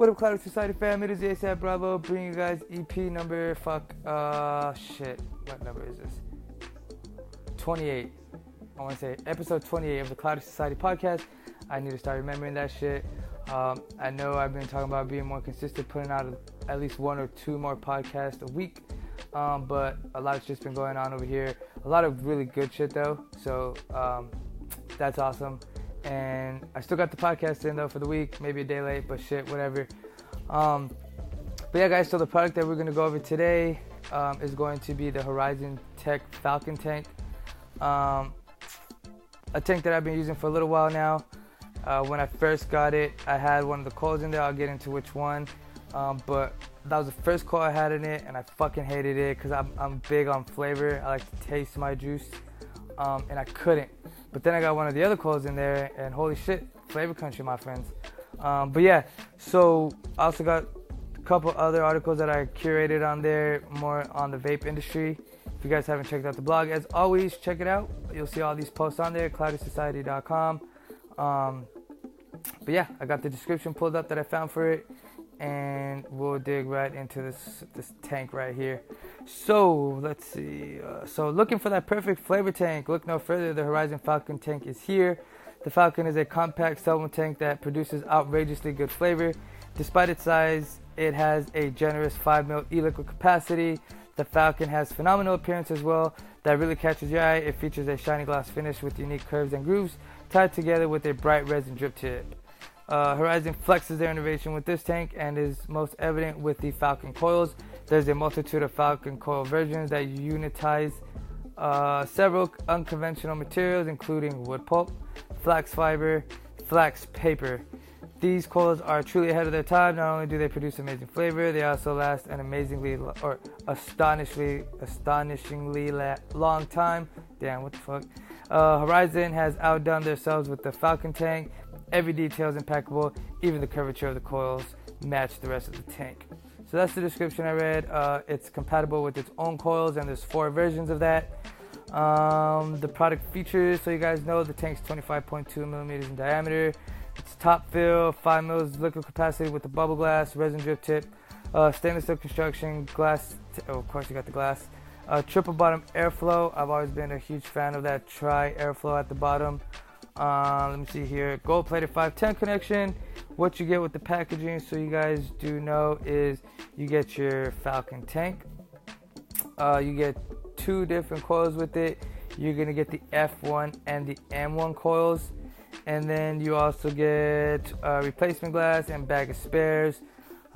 What up, Cloudy Society fam? It is ASAP Bravo bringing you guys EP number fuck uh shit. What number is this? 28. I want to say episode 28 of the Cloudy Society podcast. I need to start remembering that shit. Um, I know I've been talking about being more consistent, putting out at least one or two more podcasts a week. Um, but a lot's just been going on over here. A lot of really good shit though. So um, that's awesome and I still got the podcast in though for the week, maybe a day late, but shit, whatever. Um, but yeah, guys, so the product that we're gonna go over today um, is going to be the Horizon Tech Falcon tank, um, a tank that I've been using for a little while now. Uh, when I first got it, I had one of the coils in there. I'll get into which one, um, but that was the first coil I had in it, and I fucking hated it because I'm, I'm big on flavor. I like to taste my juice, um, and I couldn't. But then I got one of the other coils in there, and holy shit, flavor country, my friends. Um, but yeah, so I also got a couple other articles that I curated on there, more on the vape industry. If you guys haven't checked out the blog, as always, check it out. You'll see all these posts on there, cloudysociety.com. Um, but yeah, I got the description pulled up that I found for it, and we'll dig right into this this tank right here. So let's see. Uh, so looking for that perfect flavor tank, look no further. The Horizon Falcon tank is here. The Falcon is a compact sub-ohm tank that produces outrageously good flavor. Despite its size, it has a generous 5 ml e-liquid capacity. The Falcon has phenomenal appearance as well that really catches your eye. It features a shiny glass finish with unique curves and grooves tied together with a bright resin drip tip. Uh, Horizon flexes their innovation with this tank and is most evident with the Falcon coils. There's a multitude of Falcon coil versions that unitize uh, several unconventional materials, including wood pulp, flax fiber, flax paper. These coils are truly ahead of their time. Not only do they produce amazing flavor, they also last an amazingly or astonishingly, astonishingly long time. Damn, what the fuck? Uh, Horizon has outdone themselves with the Falcon tank. Every detail is impeccable. Even the curvature of the coils match the rest of the tank. So that's the description I read. Uh, it's compatible with its own coils, and there's four versions of that. Um, the product features, so you guys know, the tank's 25.2 millimeters in diameter. It's top fill, 5 mils liquid capacity with the bubble glass, resin drip tip, uh, stainless steel construction, glass. T- oh, of course, you got the glass. Uh, triple bottom airflow. I've always been a huge fan of that tri airflow at the bottom. Uh, let me see here. Gold plated 510 connection. What you get with the packaging, so you guys do know, is you get your Falcon tank. Uh, you get two different coils with it. You're gonna get the F1 and the M1 coils, and then you also get uh, replacement glass and bag of spares.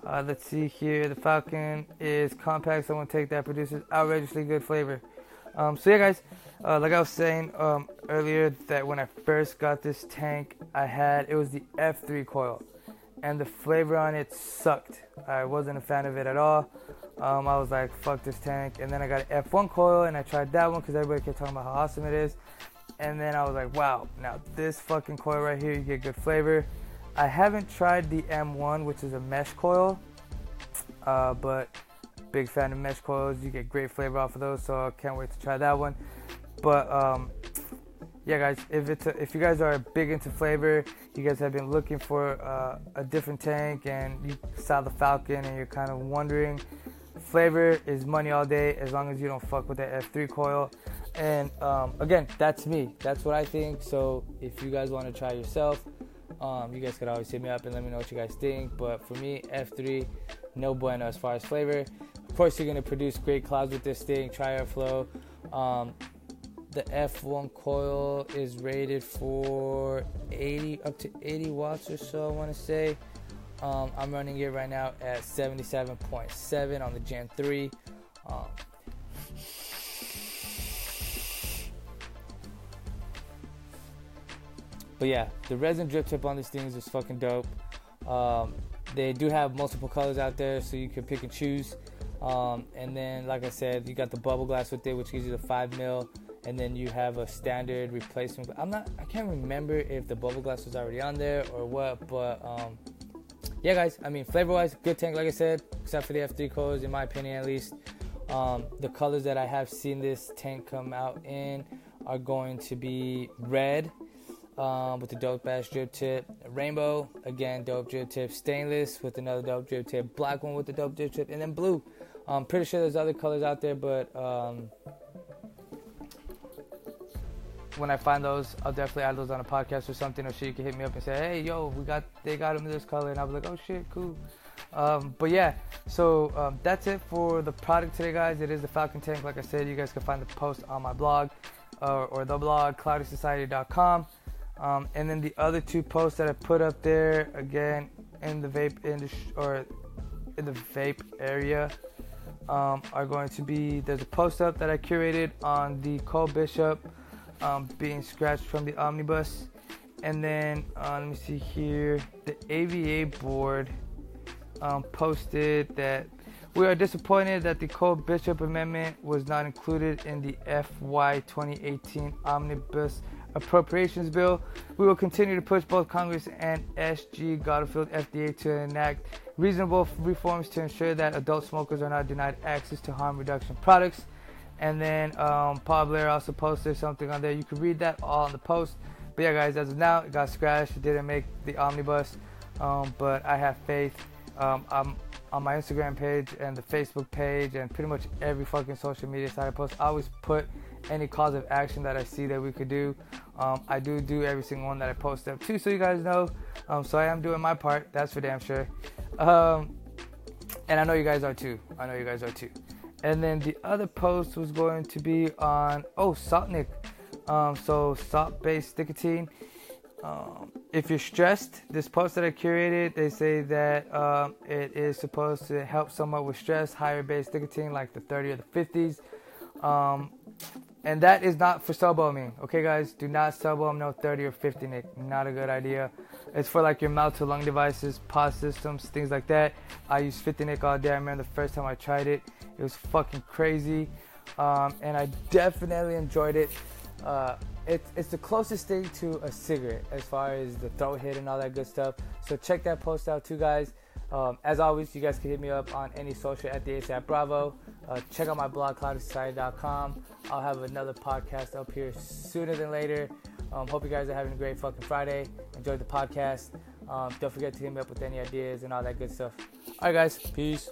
Uh, let's see here. The Falcon is compact, so I'm take that. Produces outrageously good flavor. Um, so yeah, guys, uh, like I was saying um, earlier, that when I first got this tank, I had it was the F3 coil, and the flavor on it sucked. I wasn't a fan of it at all. Um, I was like, fuck this tank. And then I got an F1 coil and I tried that one because everybody kept talking about how awesome it is. And then I was like, wow, now this fucking coil right here, you get good flavor. I haven't tried the M1, which is a mesh coil, uh, but big fan of mesh coils. You get great flavor off of those, so I can't wait to try that one. But um, yeah, guys, if it's a, if you guys are big into flavor, you guys have been looking for uh, a different tank, and you saw the Falcon, and you're kind of wondering Flavor is money all day as long as you don't fuck with the F3 coil. And um, again, that's me. That's what I think. So if you guys want to try yourself, um, you guys could always hit me up and let me know what you guys think. But for me, F3, no bueno as far as flavor. Of course, you're gonna produce great clouds with this thing. Tri airflow. Um, the F1 coil is rated for 80 up to 80 watts or so. I want to say. Um, I'm running it right now at 77.7 on the Gen 3. Um, but yeah, the resin drip tip on these things is fucking dope. Um, they do have multiple colors out there, so you can pick and choose. Um, and then, like I said, you got the bubble glass with it, which gives you the five mil, and then you have a standard replacement. I'm not, I can't remember if the bubble glass was already on there or what, but um, yeah, guys, I mean, flavor wise, good tank, like I said, except for the F3 coils, in my opinion at least. Um, the colors that I have seen this tank come out in are going to be red, um, with the dope ass drip tip. Rainbow, again, dope drip tip. Stainless with another dope drip tip. Black one with the dope drip tip. And then blue. I'm pretty sure there's other colors out there, but um, when I find those, I'll definitely add those on a podcast or something, or shit. You can hit me up and say, "Hey, yo, we got they got them in this color," and I'll be like, "Oh shit, cool." Um, but yeah, so um, that's it for the product today, guys. It is the Falcon Tank. Like I said, you guys can find the post on my blog uh, or the blog, cloudysociety.com. Um, and then the other two posts that I put up there, again, in the vape industry or in the vape area, um, are going to be there's a post up that I curated on the Cole Bishop um, being scratched from the omnibus. And then uh, let me see here, the AVA board um, posted that we are disappointed that the Cole Bishop Amendment was not included in the FY 2018 Omnibus Appropriations Bill. We will continue to push both Congress and SG Garfield FDA to enact reasonable reforms to ensure that adult smokers are not denied access to harm reduction products. And then um, Paul Blair also posted something on there. You can read that all in the post. But yeah, guys, as of now, it got scratched. It didn't make the omnibus. Um, but I have faith. Um, I'm on my Instagram page and the Facebook page and pretty much every fucking social media site I post. I always put any cause of action that I see that we could do. Um, I do do every single one that I post up too, so you guys know. Um, so I am doing my part. That's for damn sure. Um, and I know you guys are too. I know you guys are too. And then the other post was going to be on oh Saltnik. Um, so salt-based nicotine. Um, if you're stressed, this post that I curated, they say that um, it is supposed to help someone with stress, higher base nicotine, like the 30 or the 50s. Um, and that is not for sub-ohming, okay, guys? Do not sub-ohm no 30 or 50 nic. Not a good idea. It's for like your mouth to lung devices, pod systems, things like that. I use 50 nic all day. I remember the first time I tried it, it was fucking crazy. Um, and I definitely enjoyed it. Uh, it's, it's the closest thing to a cigarette as far as the throat hit and all that good stuff. So check that post out too, guys. Um, as always, you guys can hit me up on any social at the ASAP Bravo. Uh, check out my blog, cloudysociety.com. I'll have another podcast up here sooner than later. Um, hope you guys are having a great fucking Friday. Enjoy the podcast. Um, don't forget to hit me up with any ideas and all that good stuff. All right, guys. Peace.